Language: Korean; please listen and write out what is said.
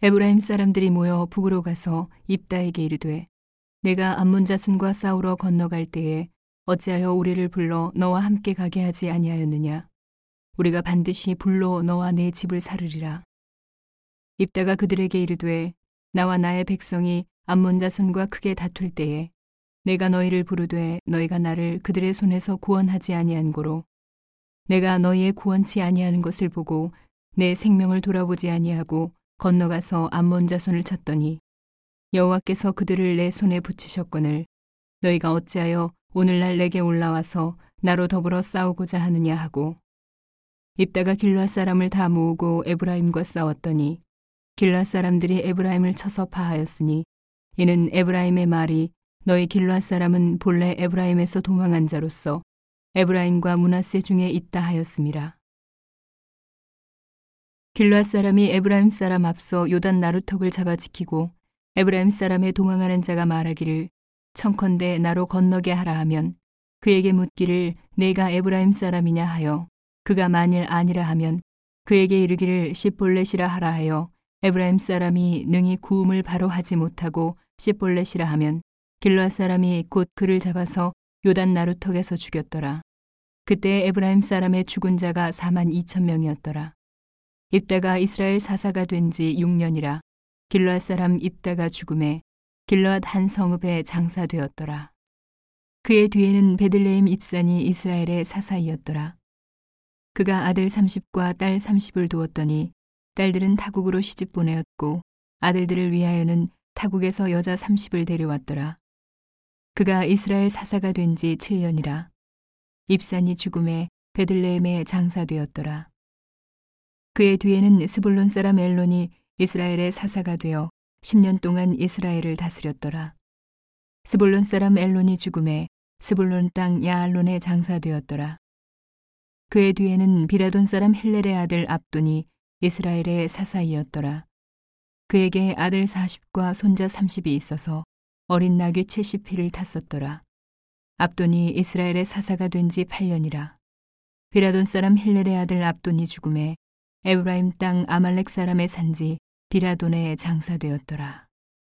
에브라임 사람들이 모여 북으로 가서 입다에게 이르되 내가 암몬 자손과 싸우러 건너갈 때에 어찌하여 우리를 불러 너와 함께 가게 하지 아니하였느냐? 우리가 반드시 불로 너와 내 집을 사르리라. 입다가 그들에게 이르되 나와 나의 백성이 암몬 자손과 크게 다툴 때에 내가 너희를 부르되 너희가 나를 그들의 손에서 구원하지 아니한 고로 내가 너희의 구원치 아니하는 것을 보고 내 생명을 돌아보지 아니하고 건너가서 암몬 자손을 쳤더니 여호와께서 그들을 내 손에 붙이셨거늘 너희가 어찌하여 오늘날 내게 올라와서 나로 더불어 싸우고자 하느냐 하고 입다가 길라 사람을 다 모으고 에브라임과 싸웠더니 길라 사람들이 에브라임을 쳐서 파하였으니 이는 에브라임의 말이 너희 길라 사람은 본래 에브라임에서 도망한 자로서 에브라임과 므낫세 중에 있다 하였습니다. 길르앗 사람이 에브라임 사람 앞서 요단 나루턱을 잡아 지키고 에브라임 사람의 도망하는 자가 말하기를 청컨대 나로 건너게 하라 하면 그에게 묻기를 네가 에브라임 사람이냐 하여 그가 만일 아니라 하면 그에게 이르기를 십볼렛이라 하라 하여 에브라임 사람이 능히 구음을 바로 하지 못하고 씹볼렛이라 하면 길라 사람이 곧 그를 잡아서 요단 나루턱에서 죽였더라. 그때 에브라임 사람의 죽은 자가 4만 2천 명이었더라. 입다가 이스라엘 사사가 된 지 6년이라 길라앗 사람 입다가 죽음에 길라앗 한 성읍에 장사되었더라. 그의 뒤에는 베들레헴 입산이 이스라엘의 사사이었더라. 그가 아들 30과 딸 30을 두었더니 딸들은 타국으로 시집 보내었고 아들들을 위하여는 타국에서 여자 30을 데려왔더라. 그가 이스라엘 사사가 된 지 7년이라. 입산이 죽으매 베들레헴에 장사되었더라. 그의 뒤에는 스불론 사람 엘론이 이스라엘의 사사가 되어 10년 동안 이스라엘을 다스렸더라. 스불론 사람 엘론이 죽으매 스불론 땅 아얄론에 장사되었더라. 그의 뒤에는 비라돈 사람 힐렐의 아들 압돈이 이스라엘의 사사이었더라. 그에게 아들 40과 손자 30이 있어서 어린 나귀 70피를 탔었더라. 압돈이 이스라엘의 사사가 된 지 8년이라. 비라돈 사람 힐렐의 아들 압돈이 죽음에 에브라임 땅 아말렉 사람의 산지 비라돈에 장사되었더라.